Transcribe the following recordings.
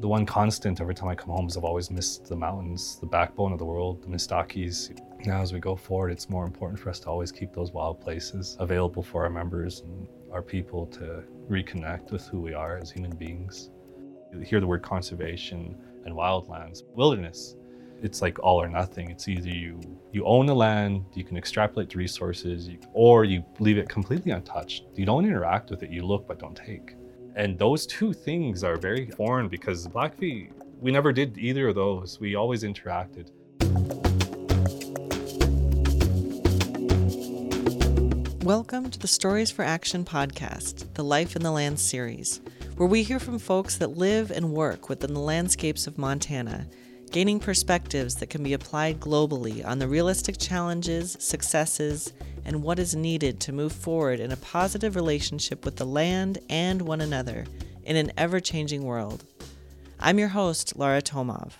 The one constant every time I come home is I've always missed the mountains, the backbone of the world, the Mistakis. Now, as we go forward, it's more important for us to always keep those wild places available for our members and our people to reconnect with who we are as human beings. You hear the word conservation and wildlands, wilderness. It's like all or nothing. It's either you you own the land, you can extrapolate the resources, you, or you leave it completely untouched. You don't interact with it. You look but don't take. And those two things are very foreign because Blackfeet, we never did either of those. We always interacted. Welcome to the Stories for Action podcast, the Life in the Land series, where we hear from folks that live and work within the landscapes of Montana, gaining perspectives that can be applied globally on the realistic challenges, successes, and what is needed to move forward in a positive relationship with the land and one another in an ever changing world. I'm your host, Laura Tomov.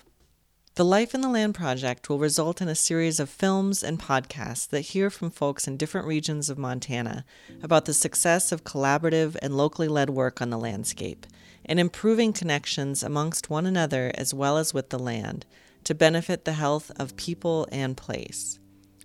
The Life in the Land project will result in a series of films and podcasts that hear from folks in different regions of Montana about the success of collaborative and locally led work on the landscape and improving connections amongst one another as well as with the land to benefit the health of people and place.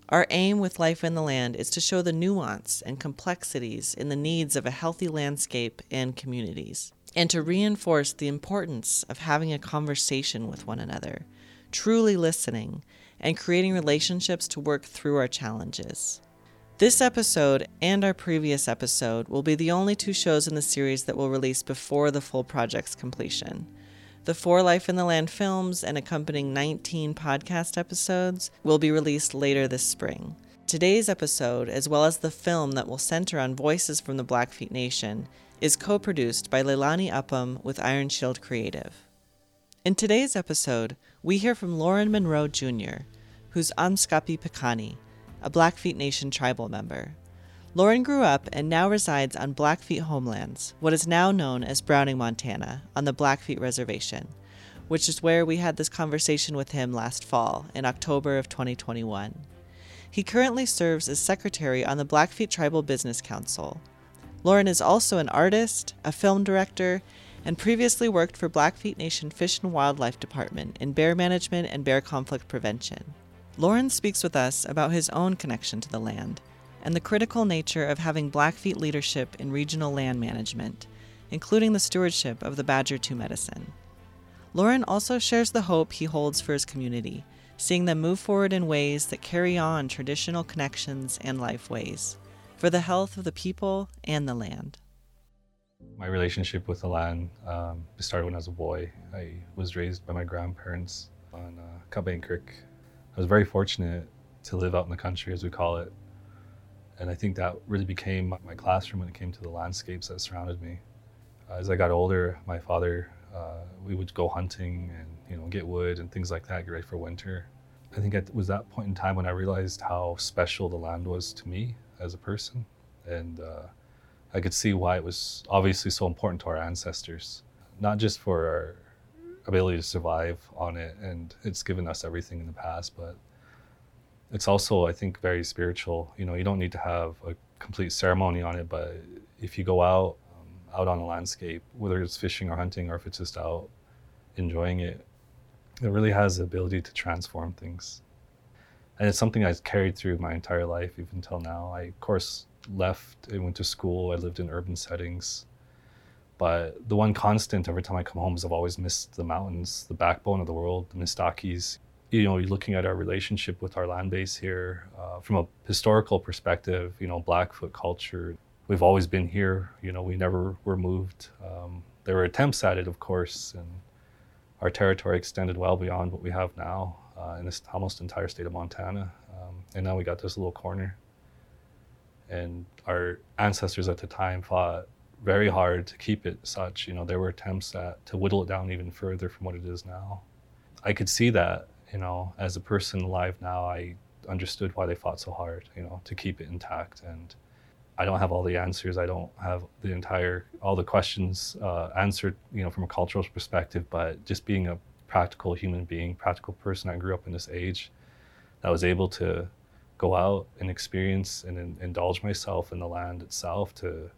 Our aim with Life in the Land is to show the nuance and complexities in the needs of a healthy landscape and communities, and to reinforce the importance of having a conversation with one another truly listening, and creating relationships to work through our challenges. This episode and our previous episode will be the only two shows in the series that will release before the full project's completion. The four Life in the Land films and accompanying 19 podcast episodes will be released later this spring. Today's episode, as well as the film that will center on voices from the Blackfeet Nation, is co produced by Leilani Upham with Iron Shield Creative. In today's episode, we hear from Lauren Monroe Jr., who's Amskapi Piikani, a Blackfeet Nation tribal member. Lauren grew up and now resides on Blackfeet homelands, what is now known as Browning, Montana, on the Blackfeet Reservation, which is where we had this conversation with him last fall, in October of 2021. He currently serves as secretary on the Blackfeet Tribal Business Council. Lauren is also an artist, a film director, and previously worked for Blackfeet Nation Fish and Wildlife Department in bear management and bear conflict prevention. Lauren speaks with us about his own connection to the land and the critical nature of having Blackfeet leadership in regional land management, including the stewardship of the Badger 2 medicine. Lauren also shares the hope he holds for his community, seeing them move forward in ways that carry on traditional connections and life ways, for the health of the people and the land. My relationship with the land um, started when I was a boy. I was raised by my grandparents on uh, Creek. I was very fortunate to live out in the country, as we call it. And I think that really became my classroom when it came to the landscapes that surrounded me. Uh, as I got older, my father, uh, we would go hunting and you know get wood and things like that, get ready for winter. I think it was that point in time when I realized how special the land was to me as a person, and uh, I could see why it was obviously so important to our ancestors, not just for our ability to survive on it, and it's given us everything in the past, but it's also, I think, very spiritual. You know, you don't need to have a complete ceremony on it, but if you go out, um, out on the landscape, whether it's fishing or hunting, or if it's just out enjoying it, it really has the ability to transform things. And it's something I've carried through my entire life, even till now. I, of course, left and went to school. I lived in urban settings. But the one constant every time I come home is I've always missed the mountains, the backbone of the world, the Mistakis. You know, looking at our relationship with our land base here uh, from a historical perspective, you know, Blackfoot culture, we've always been here. You know, we never were moved. Um, there were attempts at it, of course, and our territory extended well beyond what we have now uh, in this almost entire state of Montana. Um, and now we got this little corner and our ancestors at the time fought very hard to keep it such. You know, there were attempts at, to whittle it down even further from what it is now. I could see that, you know, as a person alive now, I understood why they fought so hard, you know, to keep it intact. And I don't have all the answers. I don't have the entire, all the questions uh, answered, you know, from a cultural perspective, but just being a practical human being, practical person, I grew up in this age that was able to go out and experience and in, indulge myself in the land itself to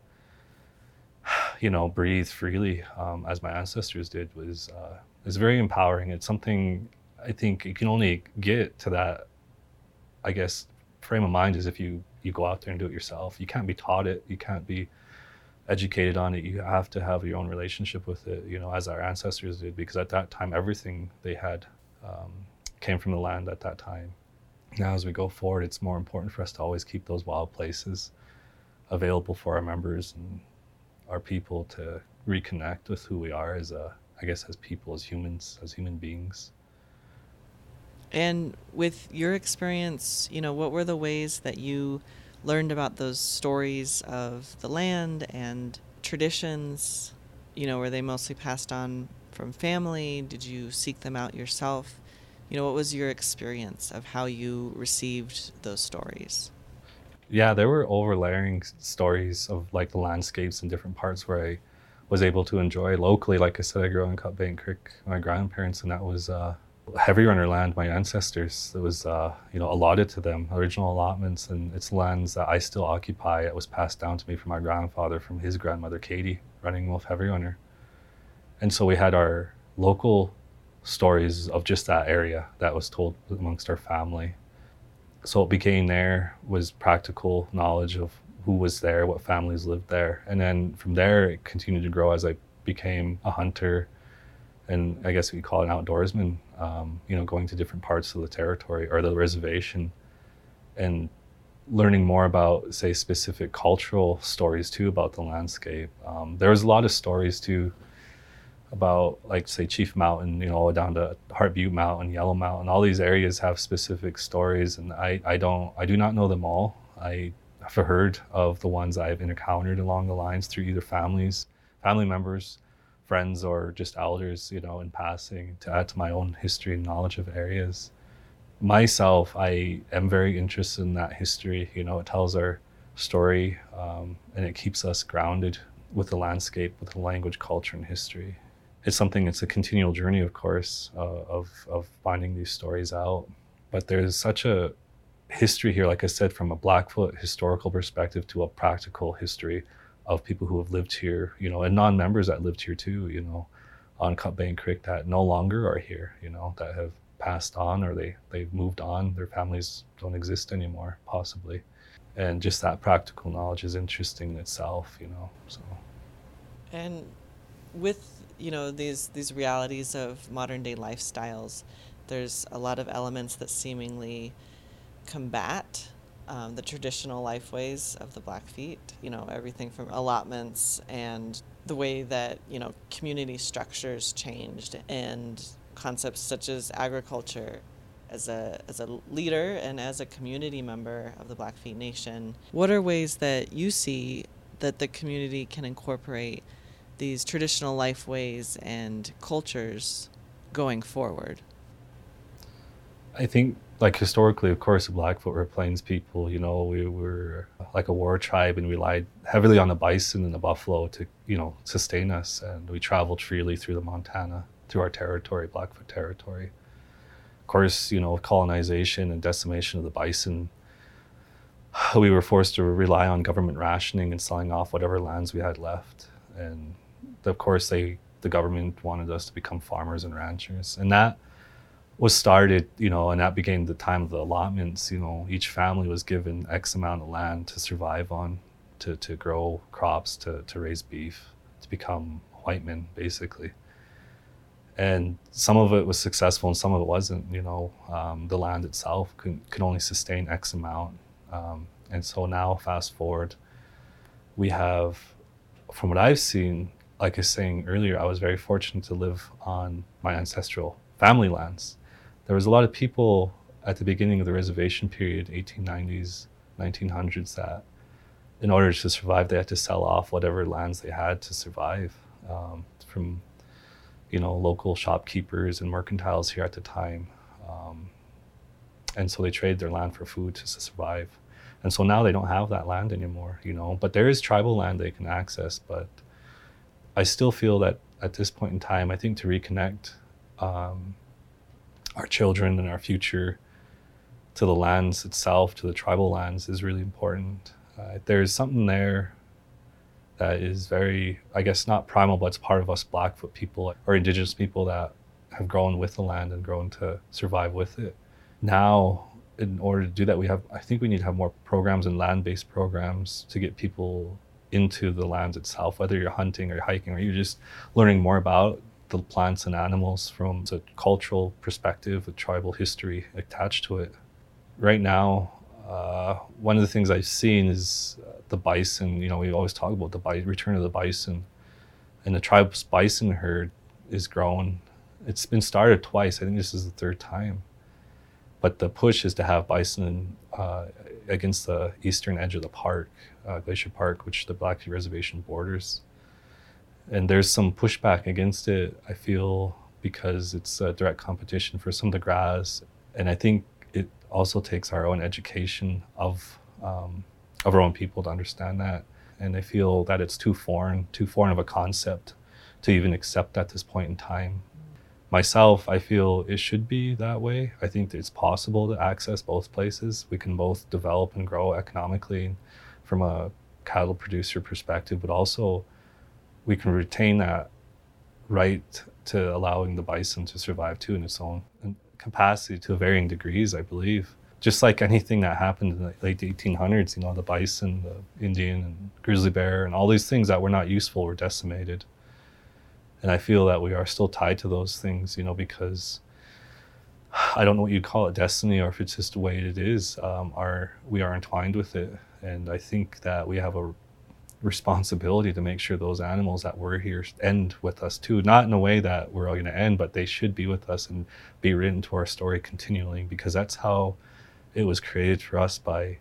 you know, breathe freely um, as my ancestors did was uh, is very empowering. It's something I think you can only get to that, I guess, frame of mind is if you you go out there and do it yourself. You can't be taught it. You can't be educated on it. You have to have your own relationship with it. You know, as our ancestors did, because at that time everything they had um, came from the land at that time. Now, as we go forward, it's more important for us to always keep those wild places available for our members and our people to reconnect with who we are as a, I guess, as people, as humans, as human beings. And with your experience, you know, what were the ways that you learned about those stories of the land and traditions? You know, were they mostly passed on from family? Did you seek them out yourself? You know, what was your experience of how you received those stories? Yeah, there were overlaying stories of like the landscapes in different parts where I was able to enjoy locally. Like I said, I grew up in Cut Bank Creek, my grandparents, and that was uh, heavy runner land, my ancestors. It was, uh, you know, allotted to them, original allotments, and it's lands that I still occupy. It was passed down to me from my grandfather, from his grandmother, Katie, running Wolf Heavy Runner. And so we had our local stories of just that area that was told amongst our family. So what became there was practical knowledge of who was there, what families lived there. And then from there, it continued to grow as I became a hunter and I guess we call it an outdoorsman, um, you know, going to different parts of the territory or the reservation and learning more about, say, specific cultural stories too about the landscape. Um, there was a lot of stories too about like say Chief Mountain, you know, down to Heart Butte Mountain, Yellow Mountain. All these areas have specific stories, and I, I don't I do not know them all. I have heard of the ones I've encountered along the lines through either families, family members, friends, or just elders, you know, in passing to add to my own history and knowledge of areas. Myself, I am very interested in that history. You know, it tells our story um, and it keeps us grounded with the landscape, with the language, culture, and history it's something it's a continual journey of course uh, of of finding these stories out. But there's such a history here like i said from a blackfoot historical perspective to a practical history of people who have lived here you know and non-members that lived here too you know on cut bank creek that no longer are here you know that have passed on or they they've moved on. Their families don't exist anymore possibly. And just that practical knowledge is interesting in itself you know so. And with you know these these realities of modern day lifestyles there's a lot of elements that seemingly combat um, the traditional lifeways of the blackfeet you know everything from allotments and the way that you know community structures changed and concepts such as agriculture as a as a leader and as a community member of the Blackfeet Nation, what are ways that you see that the community can incorporate these traditional life ways and cultures going forward? I think, like historically, of course, the Blackfoot were Plains people. You know, we were uh, like a war tribe, and relied heavily on the bison and the buffalo to, you know, sustain us. And we traveled freely through the Montana, through our territory, Blackfoot territory. Of course, you know, colonization and decimation of the bison we were forced to rely on government rationing and selling off whatever lands we had left. And of course, they the government wanted us to become farmers and ranchers, and that was started, you know, and that became the time of the allotments. You know, each family was given X amount of land to survive on, to, to grow crops, to, to raise beef, to become white men, basically. And some of it was successful and some of it wasn't. You know, um, the land itself could, could only sustain X amount. Um, and so now, fast forward, we have, from what I've seen, like I was saying earlier, I was very fortunate to live on my ancestral family lands. There was a lot of people at the beginning of the reservation period, 1890s, 1900s, that in order to survive, they had to sell off whatever lands they had to survive um, from, you know, local shopkeepers and mercantiles here at the time. Um, and so they traded their land for food to survive. And so now they don't have that land anymore, you know, but there is tribal land they can access, but I still feel that at this point in time, I think to reconnect um, our children and our future to the lands itself, to the tribal lands, is really important. Uh, there's something there that is very, I guess, not primal, but it's part of us Blackfoot people or Indigenous people that have grown with the land and grown to survive with it. Now, in order to do that, we have, I think we need to have more programs and land based programs to get people into the lands itself, whether you're hunting or hiking or you're just learning more about the plants and animals from a cultural perspective, a tribal history attached to it. Right now, uh, one of the things I've seen is uh, the bison. You know, we always talk about the bi- return of the bison, and the tribe's bison herd is growing. It's been started twice. I think this is the third time. But the push is to have bison uh, against the eastern edge of the park, uh, Glacier Park, which the Blackfeet Reservation borders. And there's some pushback against it, I feel, because it's a direct competition for some of the grass. And I think it also takes our own education of um, of our own people to understand that. And I feel that it's too foreign, too foreign of a concept to even accept at this point in time. Myself, I feel it should be that way. I think it's possible to access both places. We can both develop and grow economically from a cattle producer perspective, but also we can retain that right to allowing the bison to survive too in its own capacity to varying degrees, I believe. Just like anything that happened in the late 1800s, you know, the bison, the Indian, and grizzly bear, and all these things that were not useful were decimated. And I feel that we are still tied to those things, you know, because I don't know what you'd call it, destiny, or if it's just the way it is. Um, we are entwined with it, and I think that we have a responsibility to make sure those animals that were here end with us too. Not in a way that we're all going to end, but they should be with us and be written to our story continually because that's how it was created for us by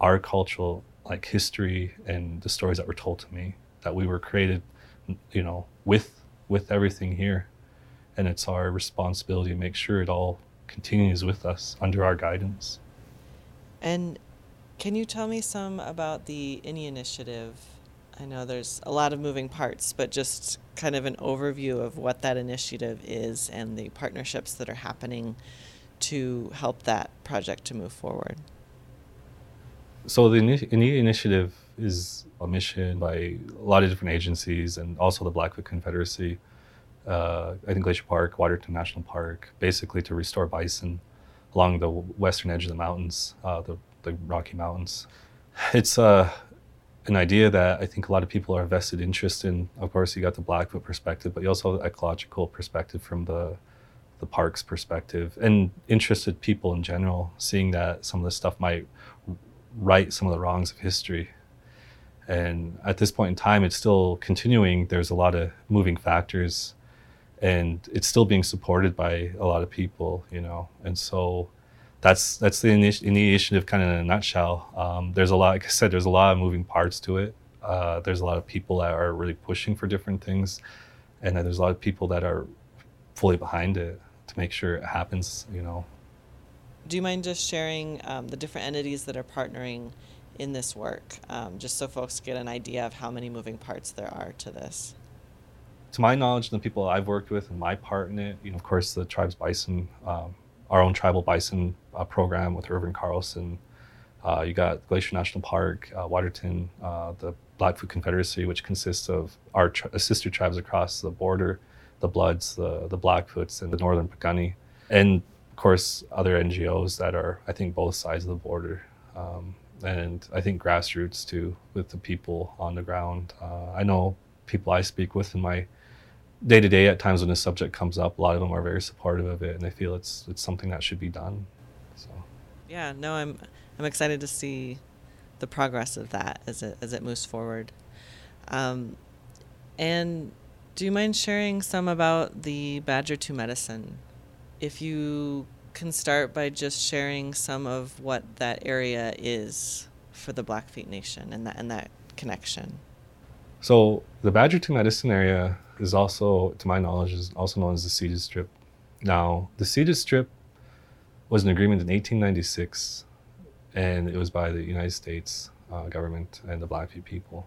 our cultural like history and the stories that were told to me that we were created you know with with everything here and it's our responsibility to make sure it all continues with us under our guidance and can you tell me some about the Iinnii initiative? I know there's a lot of moving parts, but just kind of an overview of what that initiative is and the partnerships that are happening to help that project to move forward. So the Iinnii initiative is a mission by a lot of different agencies and also the Blackfoot Confederacy, uh, I think Glacier Park, Waterton National Park, basically to restore bison along the western edge of the mountains, uh, the the Rocky Mountains. It's uh, an idea that I think a lot of people are vested interest in. Of course, you got the Blackfoot perspective, but you also have the ecological perspective from the the park's perspective, and interested people in general, seeing that some of this stuff might right some of the wrongs of history. And at this point in time, it's still continuing. There's a lot of moving factors, and it's still being supported by a lot of people, you know. And so that's that's the initi- initiative kind of in a nutshell. Um, there's a lot, like I said, there's a lot of moving parts to it. Uh, there's a lot of people that are really pushing for different things, and there's a lot of people that are fully behind it to make sure it happens. You know. Do you mind just sharing um, the different entities that are partnering in this work, um, just so folks get an idea of how many moving parts there are to this? To my knowledge, the people I've worked with and my part in it, you know, of course, the Tribes Bison um, our own tribal bison uh, program with Ervin Carlson. Uh, you got Glacier National Park, uh, Waterton, uh, the Blackfoot Confederacy, which consists of our tri- sister tribes across the border, the Bloods, the, the Blackfoots, and the Northern Piikani. And of course, other NGOs that are, I think, both sides of the border. Um, and I think grassroots too, with the people on the ground. Uh, I know people I speak with in my day to day at times when this subject comes up a lot of them are very supportive of it and they feel it's it's something that should be done so. Yeah no i'm i'm excited to see the progress of that as it as it moves forward. Um, and do you mind sharing some about the badger 2 medicine? If you can start by just sharing some of what that area is for the blackfeet nation and that and that connection. So the badger 2 medicine area is also, to my knowledge, is also known as the ceded strip. Now, the ceded strip was an agreement in 1896, and it was by the United States uh, government and the Blackfeet people.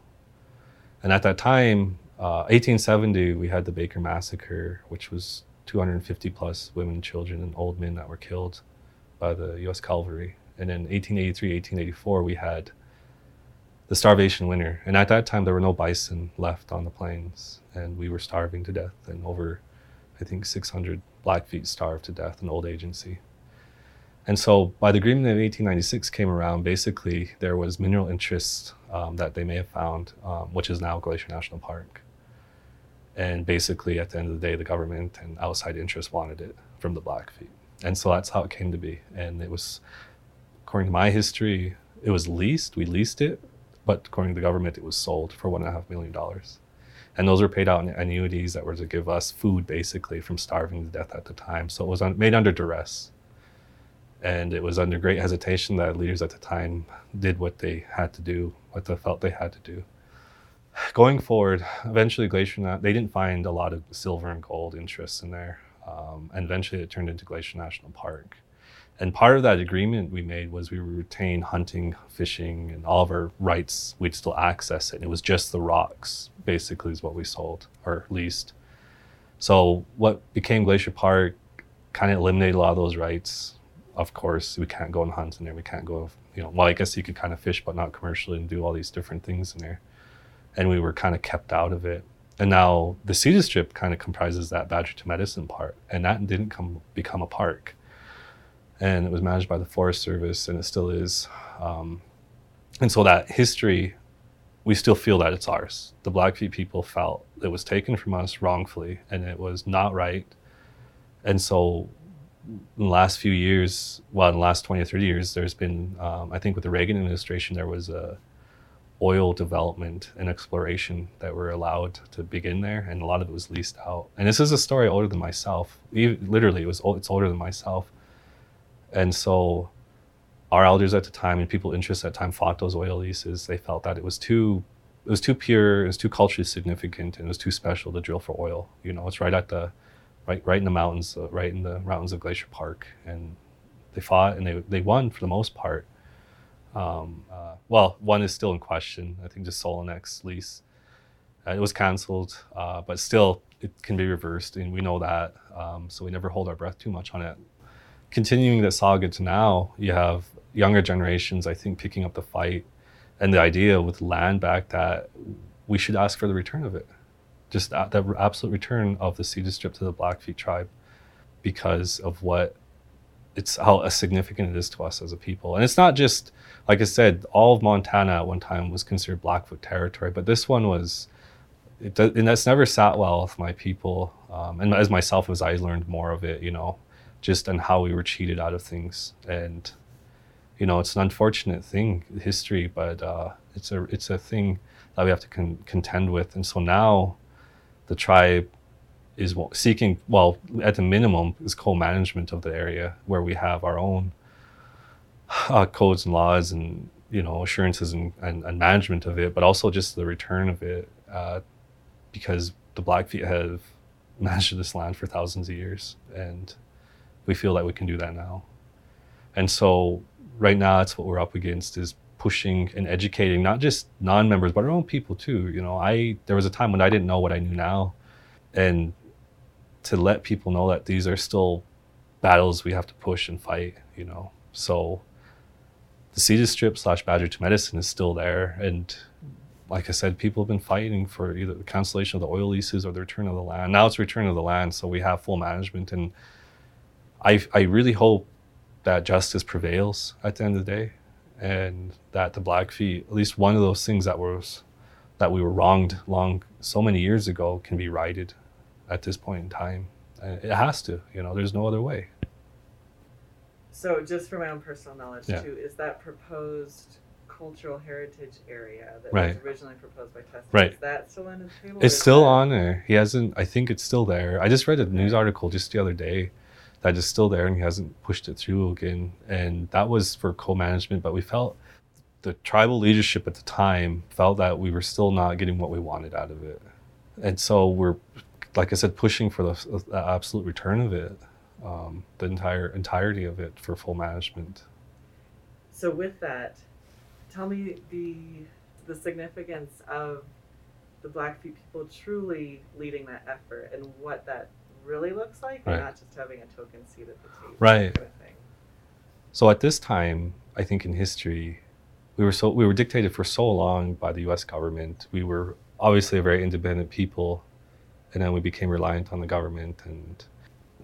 And at that time, uh, 1870, we had the Baker Massacre, which was 250 plus women, children, and old men that were killed by the U.S. cavalry. And in 1883, 1884, we had the starvation winter. And at that time, there were no bison left on the plains, and we were starving to death. And over, I think, 600 Blackfeet starved to death in old agency. And so, by the agreement of 1896 came around, basically there was mineral interest um, that they may have found, um, which is now Glacier National Park. And basically, at the end of the day, the government and outside interests wanted it from the Blackfeet. And so that's how it came to be. And it was, according to my history, it was leased. We leased it but according to the government, it was sold for one and a half million dollars. And those were paid out in annuities that were to give us food basically from starving to death at the time. So it was un- made under duress. And it was under great hesitation that leaders at the time did what they had to do, what they felt they had to do. Going forward, eventually Glacier, they didn't find a lot of silver and gold interests in there. Um, and eventually it turned into Glacier National Park. And part of that agreement we made was we would retain hunting, fishing, and all of our rights. We'd still access it. And it was just the rocks, basically, is what we sold or leased. So what became Glacier Park kind of eliminated a lot of those rights. Of course, we can't go and hunt in there. We can't go, you know, well, I guess you could kind of fish, but not commercially and do all these different things in there. And we were kind of kept out of it. And now the Ceded Strip kind of comprises that Badger 2 Medicine part. And that didn't come become a park and it was managed by the Forest Service, and it still is. Um, and so that history, we still feel that it's ours. The Blackfeet people felt it was taken from us wrongfully, and it was not right. And so, in the last few years, well, in the last 20 or 30 years, there's been, um, I think with the Reagan administration, there was a oil development and exploration that were allowed to begin there, and a lot of it was leased out. And this is a story older than myself. Even, literally, it was it's older than myself. And so our elders at the time and people interested at the time fought those oil leases. They felt that it was too it was too pure, it was too culturally significant, and it was too special to drill for oil. You know, it's right at the right right in the mountains, uh, right in the mountains of Glacier Park, and they fought and they they won for the most part. Um, uh, well, one is still in question. I think the Solenex lease. Uh, it was canceled, uh, but still it can be reversed, and we know that. Um, so we never hold our breath too much on it continuing the saga to now, you have younger generations, I think, picking up the fight and the idea with land back that we should ask for the return of it. Just the absolute return of the Ceded Strip to the Blackfeet tribe because of what it's how significant it is to us as a people. And it's not just, like I said, all of Montana at one time was considered Blackfoot territory, but this one was, it, and that's never sat well with my people. Um, and as myself, as I learned more of it, you know, just on how we were cheated out of things. And you know, it's an unfortunate thing, history, but uh, it's a it's a thing that we have to con- contend with. And so now, the tribe is seeking, well, at the minimum, is co-management of the area where we have our own uh, codes and laws and you know assurances and, and, and, management of it, but also just the return of it, uh, because the Blackfeet have managed this land for thousands of years, and we feel that we can do that now. And so right now that's what we're up against is pushing and educating not just non-members but our own people too. You know, I there was a time when I didn't know what I knew now. And to let people know that these are still battles we have to push and fight, you know. So the Ceded Strip slash Badger 2 Medicine is still there. And like I said, people have been fighting for either the cancellation of the oil leases or the return of the land. Now it's return of the land, so we have full management and I, I really hope that justice prevails at the end of the day and that the Blackfeet, at least one of those things that was that we were wronged long so many years ago can be righted at this point in time. It has to, you know, there's no other way. So just for my own personal knowledge yeah. too, is that proposed cultural heritage area that right. was originally proposed by Tester. Right. Is that still on the table? It's still that... on there. He hasn't I think it's still there. I just read a news article just the other day that is still there and he hasn't pushed it through again. And that was for co-management, but we felt the tribal leadership at the time felt that we were still not getting what we wanted out of it. And so we're, like I said, pushing for the, the absolute return of it, um, the entire entirety of it for full management. So with that, tell me the the significance of the Blackfeet people truly leading that effort and what that really looks like, right. and not just having a token seat at the table. Right. Kind of so at this time, I think in history, we were so we were dictated for so long by the U.S. government. We were obviously a very independent people, and then we became reliant on the government. And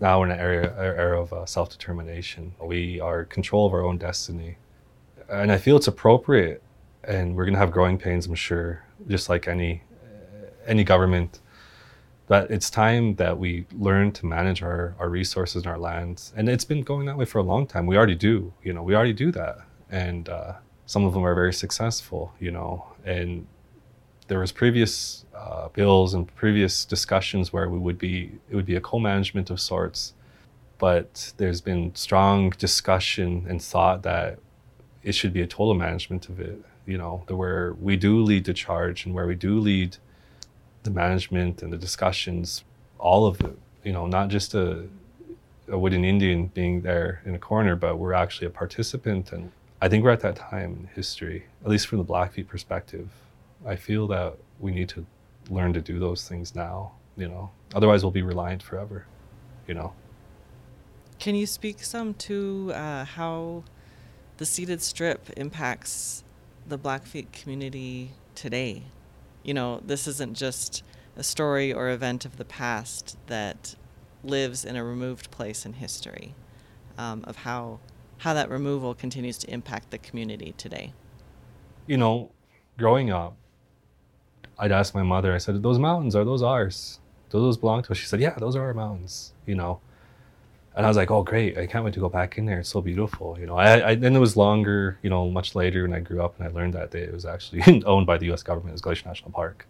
now we're in an era, era of uh, self determination. We are control of our own destiny, and I feel it's appropriate. And we're going to have growing pains, I'm sure, just like any any government. But it's time that we learn to manage our, our resources and our lands. And it's been going that way for a long time. We already do, you know, we already do that. And uh, some of them are very successful, you know. And there was previous uh, bills and previous discussions where we would be it would be a co-management of sorts but there's been strong discussion and thought that it should be a total management of it you know where we do lead the charge and where we do lead the management and the discussions all of it you know not just a, a wooden indian being there in a corner but we're actually a participant and i think we're at that time in history at least from the blackfeet perspective I feel that we need to learn to do those things now, you know. Otherwise we'll be reliant forever, you know. Can you speak some to uh, how the ceded strip impacts the Blackfeet community today? You know, this isn't just a story or event of the past that lives in a removed place in history, um, of how how that removal continues to impact the community today. You know, growing up, I'd ask my mother, I said, those mountains, are those ours? Do those belong to us? She said, yeah, those are our mountains, you know. And I was like, oh, great. I can't wait to go back in there. It's so beautiful. You know, I, I then it was longer, you know, much later when I grew up and I learned that it was actually owned by the US government. as Glacier National Park.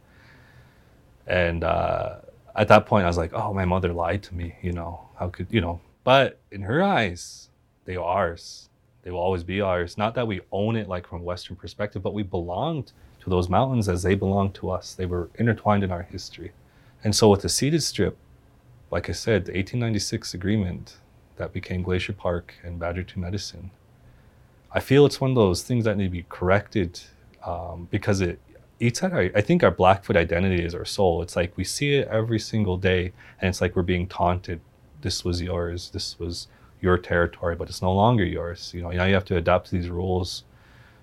And uh, at that point, I was like, oh, my mother lied to me, you know, how could, you know, but in her eyes, they are ours. They will always be ours. Not that we own it like from a Western perspective, but we belonged to those mountains as they belonged to us. They were intertwined in our history. And so with the ceded strip, like I said, the 1896 agreement that became Glacier Park and Badger 2 Medicine, I feel it's one of those things that need to be corrected um, because it eats at our, I think our Blackfoot identity is our soul. It's like we see it every single day and it's like we're being taunted. This was yours. This was your territory, but it's no longer yours. You know, now you have to adapt to these rules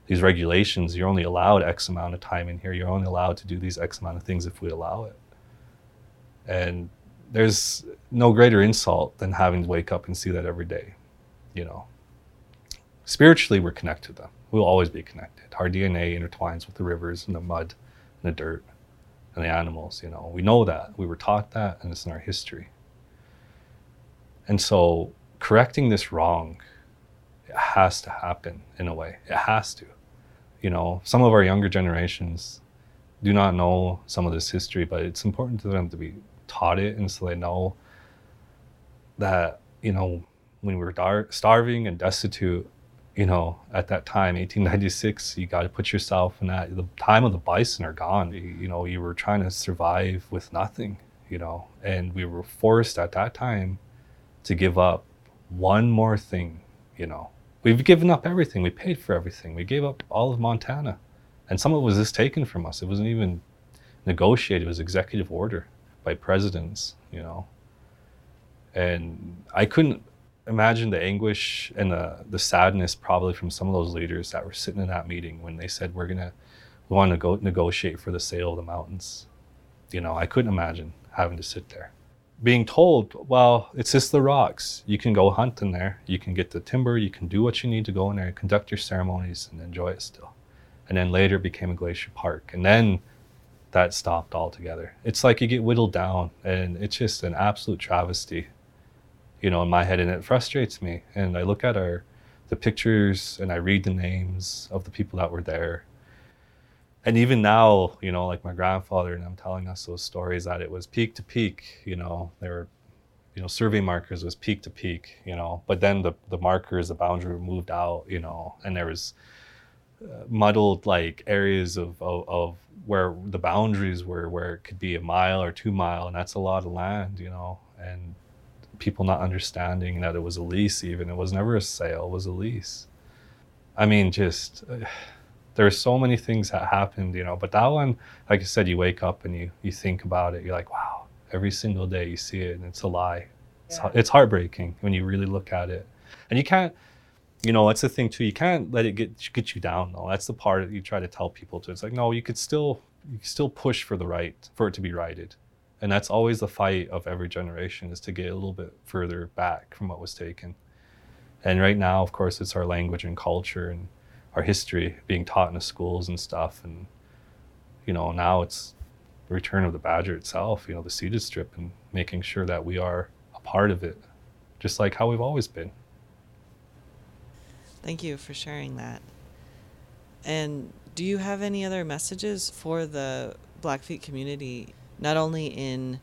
these regulations, you're only allowed X amount of time in here. You're only allowed to do these X amount of things if we allow it. And there's no greater insult than having to wake up and see that every day. You know, spiritually, we're connected to them. We'll always be connected. Our DNA intertwines with the rivers and the mud and the dirt and the animals. You know, we know that. We were taught that, and it's in our history. And so, correcting this wrong it has to happen in a way. It has to you know, some of our younger generations do not know some of this history, but it's important to them to be taught it, and so they know that you know when we were dar- starving and destitute, you know, at that time, 1896, you got to put yourself in that. The time of the bison are gone. You, you know, you were trying to survive with nothing, you know, and we were forced at that time to give up one more thing, you know, We've given up everything. We paid for everything. We gave up all of Montana. And some of it was just taken from us. It wasn't even negotiated. It was executive order by presidents, you know. And I couldn't imagine the anguish and the, the sadness probably from some of those leaders that were sitting in that meeting when they said, we're to, we want to go negotiate for the sale of the mountains. You know, I couldn't imagine having to sit there being told, well, it's just the rocks. You can go hunt in there. You can get the timber. You can do what you need to go in there, and conduct your ceremonies, and enjoy it still. And then later it became a glacier park. And then that stopped altogether. It's like you get whittled down, and it's just an absolute travesty, you know, in my head. And it frustrates me. And I look at our the pictures and I read the names of the people that were there and even now, you know, like my grandfather and I'm telling us those stories that it was peak to peak, you know, there were, you know, survey markers was peak to peak, you know, but then the, the markers, the boundary moved out, you know, and there was muddled like areas of, of, of, where the boundaries were, where it could be a mile or two mile, and that's a lot of land, you know, and people not understanding that it was a lease even. It was never a sale, it was a lease. I mean, just... Uh, there are so many things that happened, you know. But that one, like I said, you wake up and you you think about it. You're like, wow, every single day you see it, and it's a lie. It's, it's heartbreaking when you really look at it, and you can't. You know, that's the thing too. You can't let it get get you down though. That's the part that you try to tell people to. It's like, no, you could still you can still push for the right, for it to be righted. And that's always the fight of every generation is to get a little bit further back from what was taken. And right now, of course, it's our language and culture and our history being taught in the schools and stuff. And, you know, now it's the return of the badger itself, you know, the ceded strip and making sure that we are a part of it, just like how we've always been. Thank you for sharing that. And do you have any other messages for the Blackfeet community, not only in,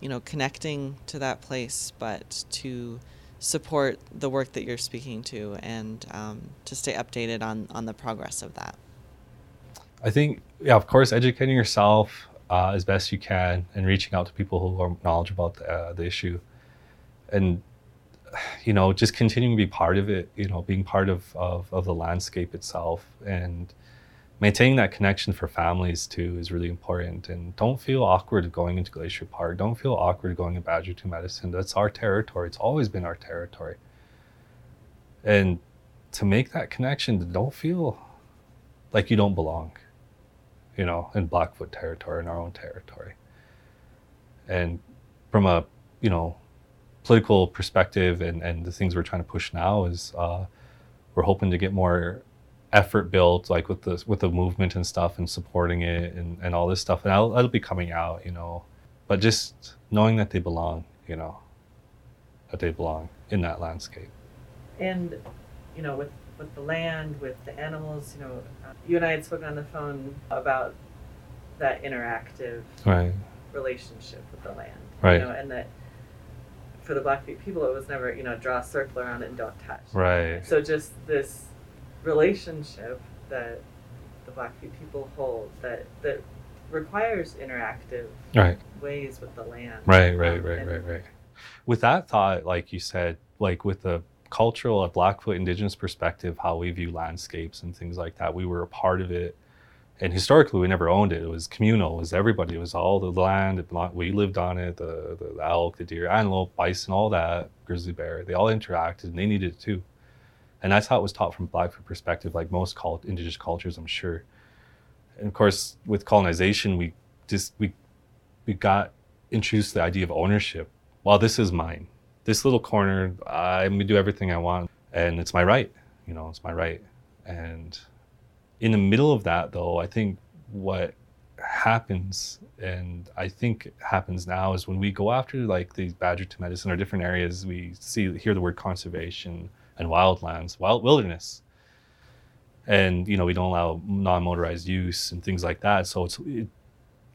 you know, connecting to that place, but to support the work that you're speaking to and um, to stay updated on, on the progress of that? I think, yeah, of course, educating yourself uh, as best you can and reaching out to people who are knowledgeable about the, uh, the issue. And you know, just continuing to be part of it, you know, being part of, of, of the landscape itself and maintaining that connection for families too is really important. And don't feel awkward going into Glacier Park. Don't feel awkward going to Badger 2 Medicine. That's our territory. It's always been our territory. And to make that connection, don't feel like you don't belong, you know, in Blackfoot territory, in our own territory. And from a, you know, political perspective and, and the things we're trying to push now is uh, we're hoping to get more effort built like with the with the movement and stuff and supporting it and, and all this stuff. And that'll, that'll be coming out you know. But just knowing that they belong you know that they belong in that landscape. And you know with with the land with the animals you know uh, you and i had spoken on the phone about that interactive right. relationship with the land right. you know and that for the Blackfeet people, it was never, you know, draw a circle around it and don't touch. Right. So just this relationship that the Blackfeet people hold that that requires interactive right. ways with the land. Right, right, um, right, right, right. With that thought, like you said, like with the cultural, a Blackfoot Indigenous perspective, how we view landscapes and things like that, we were a part of it and historically we never owned it. It was communal. It was everybody. It was all the land. we lived on it. The, the elk, the deer, antelope, bison, all that, grizzly bear. They all interacted, and they needed it too. And that's how it was taught from Blackfoot perspective, like most cult, indigenous cultures, I'm sure. And of course, with colonization, we just we we got introduced to the idea of ownership. Well, this is mine. This little corner, I'm gonna do everything I want, and it's my right. You know, it's my right. And in the middle of that, though, I think what happens, and I think happens now, is when we go after like these badger 2 medicine or different areas, we see hear the word conservation and wildlands, wild wilderness, and you know we don't allow non-motorized use and things like that. So it's it,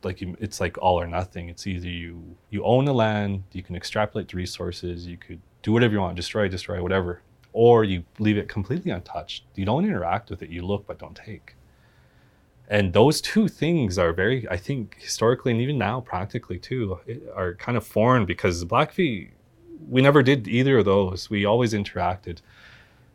like it's like all or nothing. It's either you you own the land, you can extrapolate the resources, you could do whatever you want, destroy, destroy, whatever or you leave it completely untouched. You don't interact with it, you look but don't take. And those two things are very, I think, historically and even now, practically too, are kind of foreign because Blackfeet, we never did either of those. We always interacted.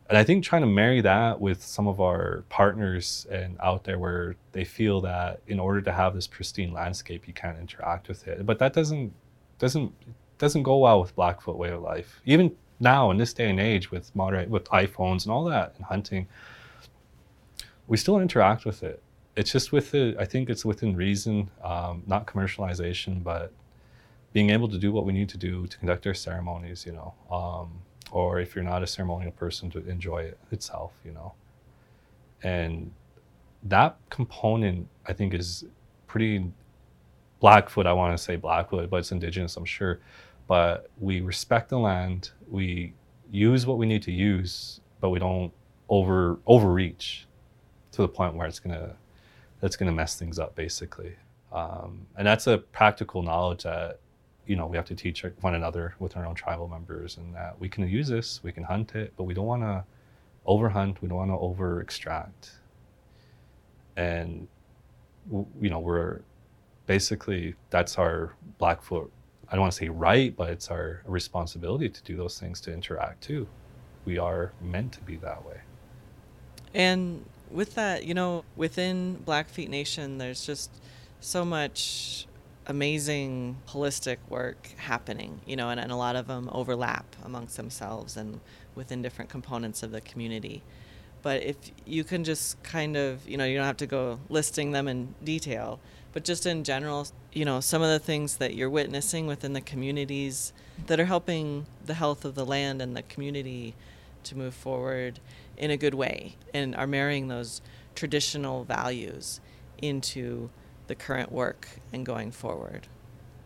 And I think trying to marry that with some of our partners and out there where they feel that in order to have this pristine landscape, you can't interact with it. But that doesn't doesn't doesn't go well with Blackfoot way of life. Even now in this day and age with modern with iPhones and all that and hunting, we still interact with it. It's just with the I think it's within reason, um, not commercialization, but being able to do what we need to do to conduct our ceremonies, you know, um, or if you're not a ceremonial person, to enjoy it itself, you know, and that component I think is pretty Blackfoot. I want to say Blackfoot, but it's indigenous, I'm sure but we respect the land. We use what we need to use, but we don't over overreach to the point where it's gonna that's gonna mess things up basically. Um, and that's a practical knowledge that you know we have to teach one another with our own tribal members, and that we can use this, we can hunt it, but we don't want to overhunt. We don't want to over extract. And you know we're basically that's our Blackfoot I don't want to say right, but it's our responsibility to do those things to interact too. We are meant to be that way. And with that, you know, within Blackfeet Nation, there's just so much amazing holistic work happening, you know, and, and a lot of them overlap amongst themselves and within different components of the community. But if you can just kind of, you know, you don't have to go listing them in detail, but just in general, you know, some of the things that you're witnessing within the communities that are helping the health of the land and the community to move forward in a good way and are marrying those traditional values into the current work and going forward.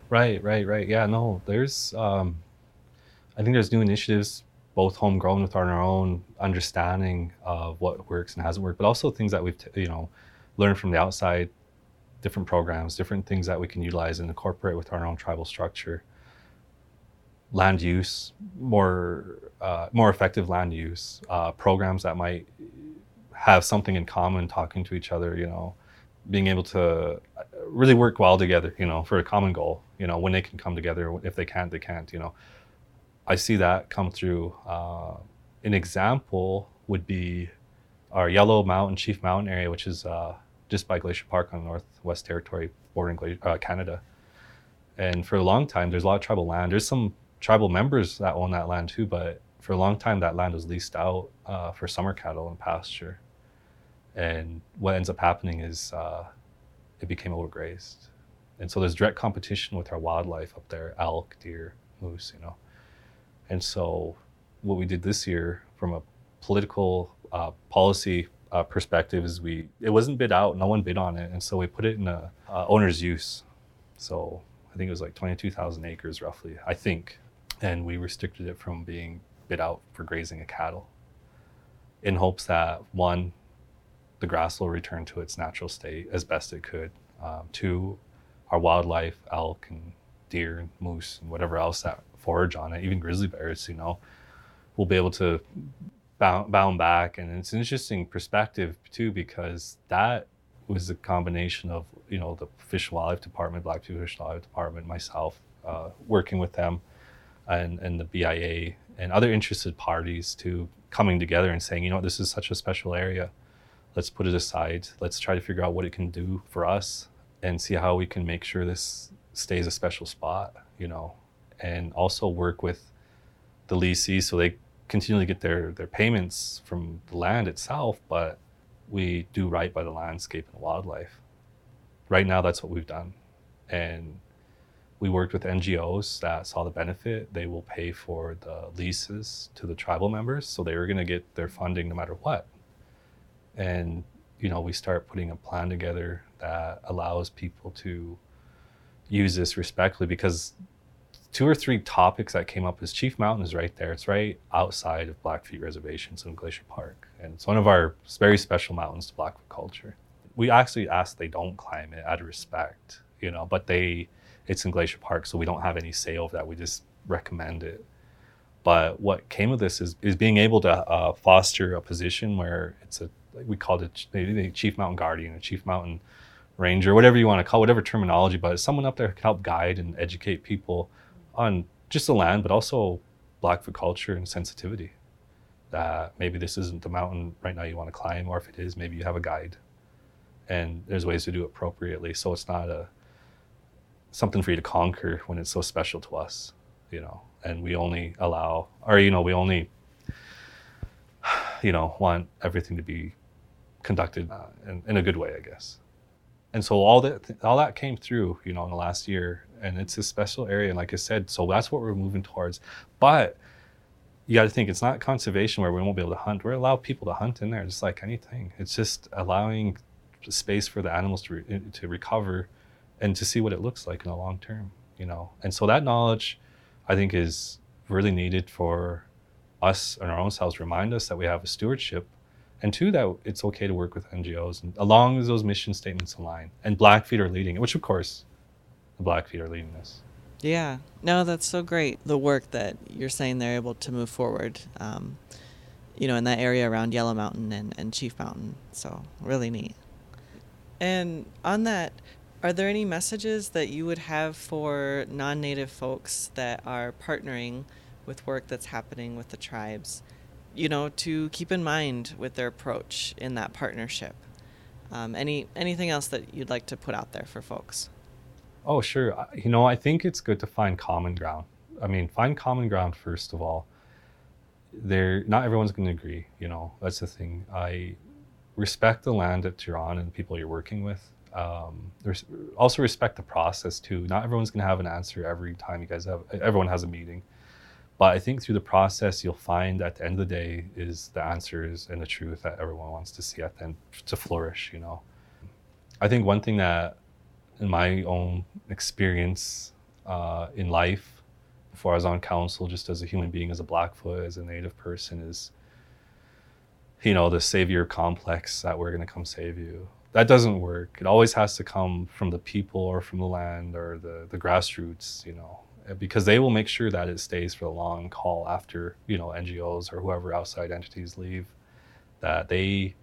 Right, right, right. Yeah, no, there's, um, I think there's new initiatives, both homegrown with our own understanding of what works and hasn't worked, but also things that we've, t- you know, learned from the outside, different programs, different things that we can utilize and incorporate with our own tribal structure. Land use, more, uh, more effective land use, uh, programs that might have something in common, talking to each other, you know, being able to really work well together, you know, for a common goal. You know, when they can come together, if they can't, they can't. You know, I see that come through. Uh, an example would be our Yellow Mountain Chief Mountain area, which is uh, just by Glacier Park on the Northwest Territory, bordering uh, Canada. And for a long time, there's a lot of tribal land. There's some tribal members that own that land too, but for a long time, that land was leased out uh, for summer cattle and pasture. And what ends up happening is uh, it became overgrazed. And so there's direct competition with our wildlife up there elk, deer, moose, you know. And so what we did this year from a political uh, policy uh, perspective is we it wasn't bid out no one bid on it and so we put it in a uh, owner's use so i think it was like 22000 acres roughly i think and we restricted it from being bid out for grazing of cattle in hopes that one the grass will return to its natural state as best it could. Um, two, our wildlife, elk and deer and moose and whatever else that forage on it, even grizzly bears, you know, will be able to bound, bound back. And it's an interesting perspective too, because that was a combination of, you know, the Fish and Wildlife Department, Blackfeet Fish and Wildlife Department, myself, uh, working with them and, and the BIA and other interested parties to coming together and saying, you know, this is such a special area let's put it aside. Let's try to figure out what it can do for us and see how we can make sure this stays a special spot, you know, and also work with the leasees so they continually get their, their payments from the land itself, but we do right by the landscape and the wildlife. Right now, that's what we've done. And we worked with NGOs that saw the benefit. They will pay for the leases to the tribal members, so they were going to get their funding no matter what and you know we start putting a plan together that allows people to use this respectfully because two or three topics that came up is Chief Mountain is right there. It's right outside of Blackfeet reservations in Glacier Park, and it's one of our very special mountains to Blackfoot culture. We actually ask they don't climb it out of respect, you know, but they it's in Glacier Park, so we don't have any say over that. We just recommend it. But what came of this is is being able to uh, foster a position where it's a we called it the chief mountain guardian, a chief mountain ranger, whatever you want to call, whatever terminology, but someone up there who can help guide and educate people on just the land, but also Blackfoot culture and sensitivity. That maybe this isn't the mountain right now you want to climb, or if it is, maybe you have a guide, and there's ways to do it appropriately, so it's not a something for you to conquer when it's so special to us, you know. And we only allow, or you know, we only, you know, want everything to be conducted uh, in, in a good way, I guess. And so all that all that came through, you know, in the last year, and it's a special area. And like I said, so that's what we're moving towards. But you got to think it's not conservation where we won't be able to hunt. We're allow people to hunt in there, just like anything. It's just allowing space for the animals to re- eh, to recover and to see what it looks like in the long term, you know. And so that knowledge, I think, is really needed for us and our own selves. Remind us that we have a stewardship and two that it's okay to work with ngos and along as those mission statements align and blackfeet are leading which of course the blackfeet are leading this yeah no that's so great the work that you're saying they're able to move forward um, you know in that area around yellow mountain and, and chief mountain so really neat and on that are there any messages that you would have for non-native folks that are partnering with work that's happening with the tribes you know, to keep in mind with their approach in that partnership. Um, any anything else that you'd like to put out there for folks? Oh, sure. You know, I think it's good to find common ground. I mean, find common ground first of all. There, not everyone's going to agree. You know, that's the thing. I respect the land that you're on and the people you're working with. Um, there's also respect the process too. Not everyone's going to have an answer every time you guys have. Everyone has a meeting, but I think through the process, you'll find at the end of the day is the answers and the truth that everyone wants to see at the end to flourish. You know, I think one thing that in my own experience uh, in life before I was on council, just as a human being, as a Blackfoot, as a Native person, is you know the savior complex that we're going to come save you. That doesn't work. It always has to come from the people or from the land or the the grassroots. You know, because they will make sure that it stays for the long haul after you know NGOs or whoever outside entities leave. That they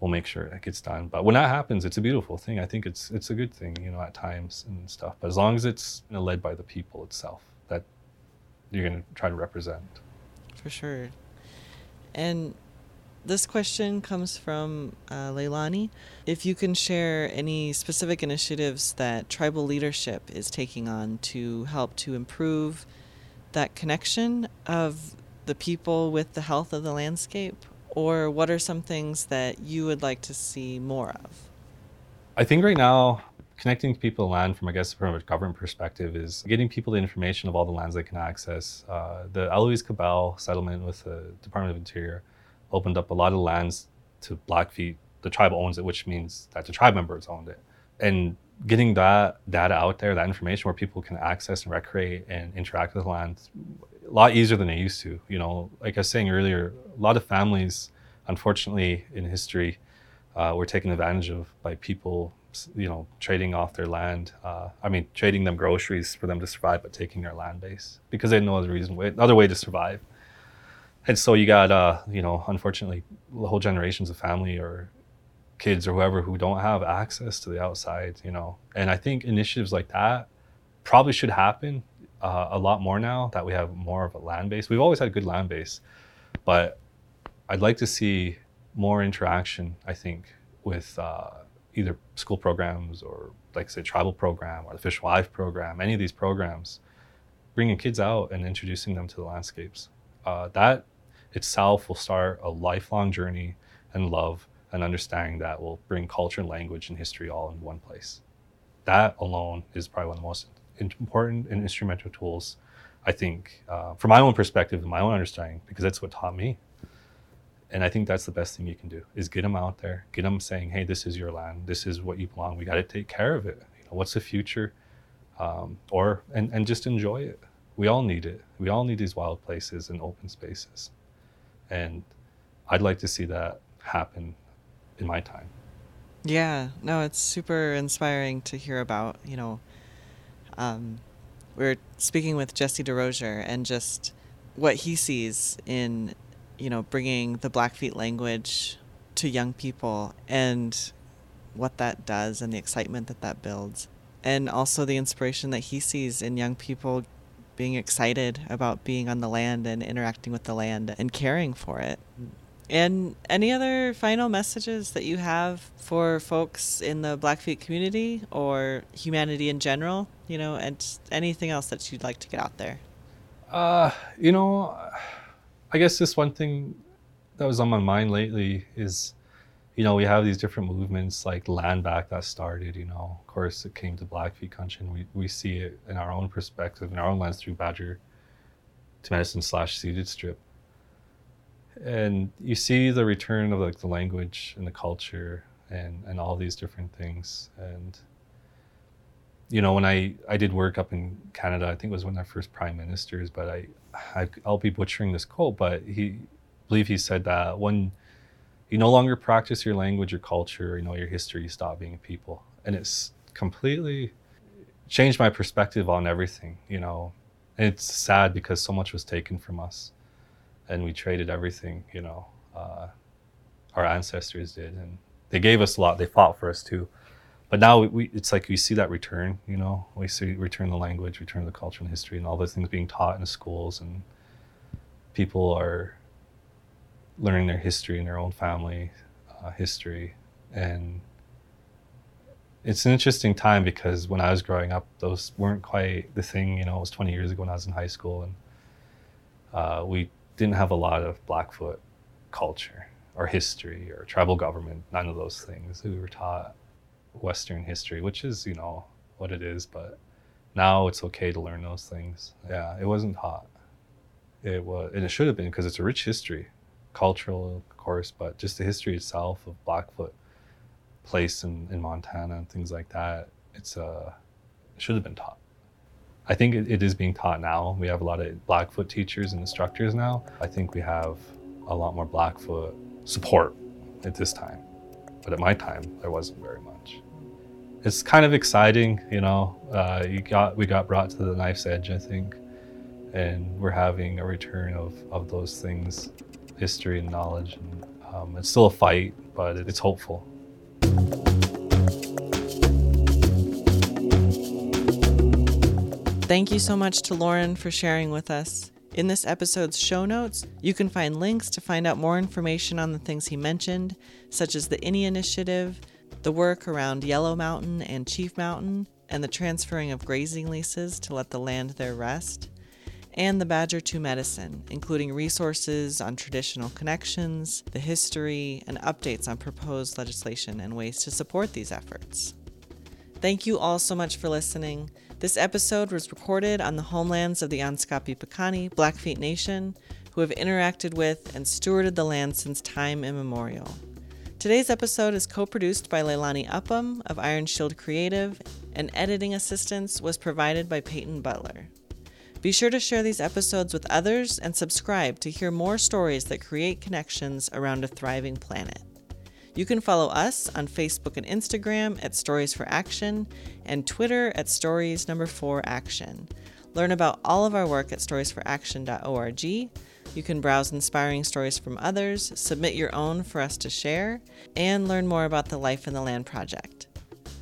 we'll make sure it gets done. But when that happens, it's a beautiful thing. I think it's it's a good thing, you know, at times and stuff. But as long as it's you know, led by the people itself that you're going to try to represent. For sure. And this question comes from uh, Leilani. If you can share any specific initiatives that tribal leadership is taking on to help to improve that connection of the people with the health of the landscape, or what are some things that you would like to see more of? I think right now, connecting people to land from, I guess, from a government perspective is getting people the information of all the lands they can access. Uh, the Elouise Cobell settlement with the Department of Interior opened up a lot of lands to Blackfeet. The tribe owns it, which means that the tribe members owned it. And getting that data out there, that information where people can access and recreate and interact with land, a lot easier than they used to. You know, like I was saying earlier, a lot of families, unfortunately, in history, uh, were taken advantage of by people, you know, trading off their land. Uh, I mean, trading them groceries for them to survive, but taking their land base because they had no other reason, way, other way to survive. And so you got, uh, you know, unfortunately, whole generations of family or kids or whoever who don't have access to the outside, you know. And I think initiatives like that probably should happen uh, a lot more now that we have more of a land base. We've always had a good land base, but I'd like to see more interaction, I think, with uh, either school programs or, like say tribal program or the Fish Life program, any of these programs, bringing kids out and introducing them to the landscapes. Uh, that itself will start a lifelong journey and love and understanding that will bring culture and language and history all in one place. That alone is probably one of the most important and instrumental tools, I think, uh, from my own perspective and my own understanding, because that's what taught me. And I think that's the best thing you can do is get them out there, get them saying, "Hey, this is your land. This is what you belong. We got to take care of it. You know, what's the future?" Um, or and and just enjoy it. We all need it. We all need these wild places and open spaces, and I'd like to see that happen in my time. Yeah, no, it's super inspiring to hear about. You know, um, we're speaking with Jesse DesRosier and just what he sees in, you know, bringing the Blackfeet language to young people and what that does and the excitement that that builds. And also the inspiration that he sees in young people being excited about being on the land and interacting with the land and caring for it. And any other final messages that you have for folks in the Blackfeet community or humanity in general? You know, and anything else that you'd like to get out there? Uh, you know, I guess this one thing that was on my mind lately is, you know, we have these different movements like land back that started, you know, of course it came to Blackfeet country and we, we see it in our own perspective, in our own lands through Badger 2 Medicine slash ceded strip. And you see the return of like the language and the culture and, and all these different things. And, you know, when I, I did work up in Canada, I think it was one of our first prime ministers, but I, I I'll be butchering this quote, but he I believe he said that when you no longer practice your language or culture, you know, your history, you stop being a people. And it's completely changed my perspective on everything, you know. And it's sad because so much was taken from us and we traded everything, you know, uh, our ancestors did. And they gave us a lot, they fought for us too but now we, we, it's like we see that return you know we see return the language return the culture and history and all those things being taught in schools and people are learning their history and their own family uh, history and it's an interesting time because when I was growing up, those weren't quite the thing. You know, it was 20 years ago when I was in high school, and uh, we didn't have a lot of Blackfoot culture or history or tribal government. None of those things. We were taught Western history, which is you know what it is, but now it's okay to learn those things. Yeah, it wasn't taught. It was, and it should have been because it's a rich history, cultural, of course, but just the history itself of Blackfoot place in, in Montana and things like that. It's uh, it should have been taught. I think it, it is being taught now. We have a lot of Blackfoot teachers and instructors now. I think we have a lot more Blackfoot support at this time. But at my time, there wasn't very much. It's kind of exciting, you know. Uh, you got we got brought to the knife's edge, I think, and we're having a return of, of those things, history and knowledge. And um, it's still a fight, but it's hopeful. Thank you so much to Lauren for sharing with us. In this episode's show notes, you can find links to find out more information on the things he mentioned, such as the Iinnii initiative, the work around Yellow Mountain and Chief Mountain, and the transferring of grazing leases to let the land there rest, and the Badger 2 medicine, including resources on traditional connections, the history, and updates on proposed legislation and ways to support these efforts. Thank you all so much for listening. This episode was recorded on the homelands of the Amskapi Piikani Blackfeet Nation, who have interacted with and stewarded the land since time immemorial. Today's episode is co produced by Leilani Upham of Iron Shield Creative, and editing assistance was provided by Peyton Butler. Be sure to share these episodes with others and subscribe to hear more stories that create connections around a thriving planet. You can follow us on Facebook and Instagram at Stories for Action and Twitter at Stories number 4 Action. Learn about all of our work at storiesforaction.org. You can browse inspiring stories from others, submit your own for us to share, and learn more about the Life in the Land Project.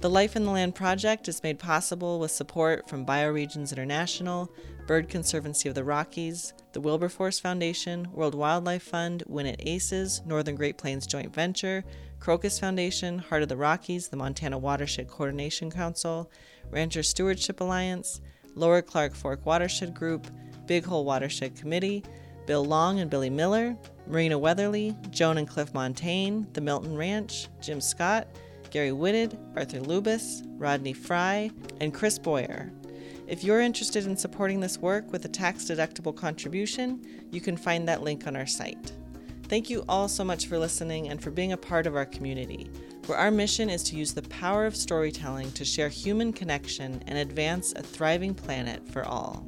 The Life in the Land Project is made possible with support from Bioregions International, Bird Conservancy of the Rockies, the Wilberforce Foundation, World Wildlife Fund, Winnett ACES, Northern Great Plains Joint Venture, Crocus Foundation, Heart of the Rockies, the Montana Watershed Coordination Council, Rancher Stewardship Alliance, Lower Clark Fork Watershed Group, Big Hole Watershed Committee, Bill Long and Billy Miller, Marina Weatherly, Joan and Cliff Montaigne, the Milton Ranch, Jim Scott, Gary Whitted, Arthur Lubis, Rodney Fry, and Chris Boyer. If you're interested in supporting this work with a tax deductible contribution, you can find that link on our site. Thank you all so much for listening and for being a part of our community, where our mission is to use the power of storytelling to share human connection and advance a thriving planet for all.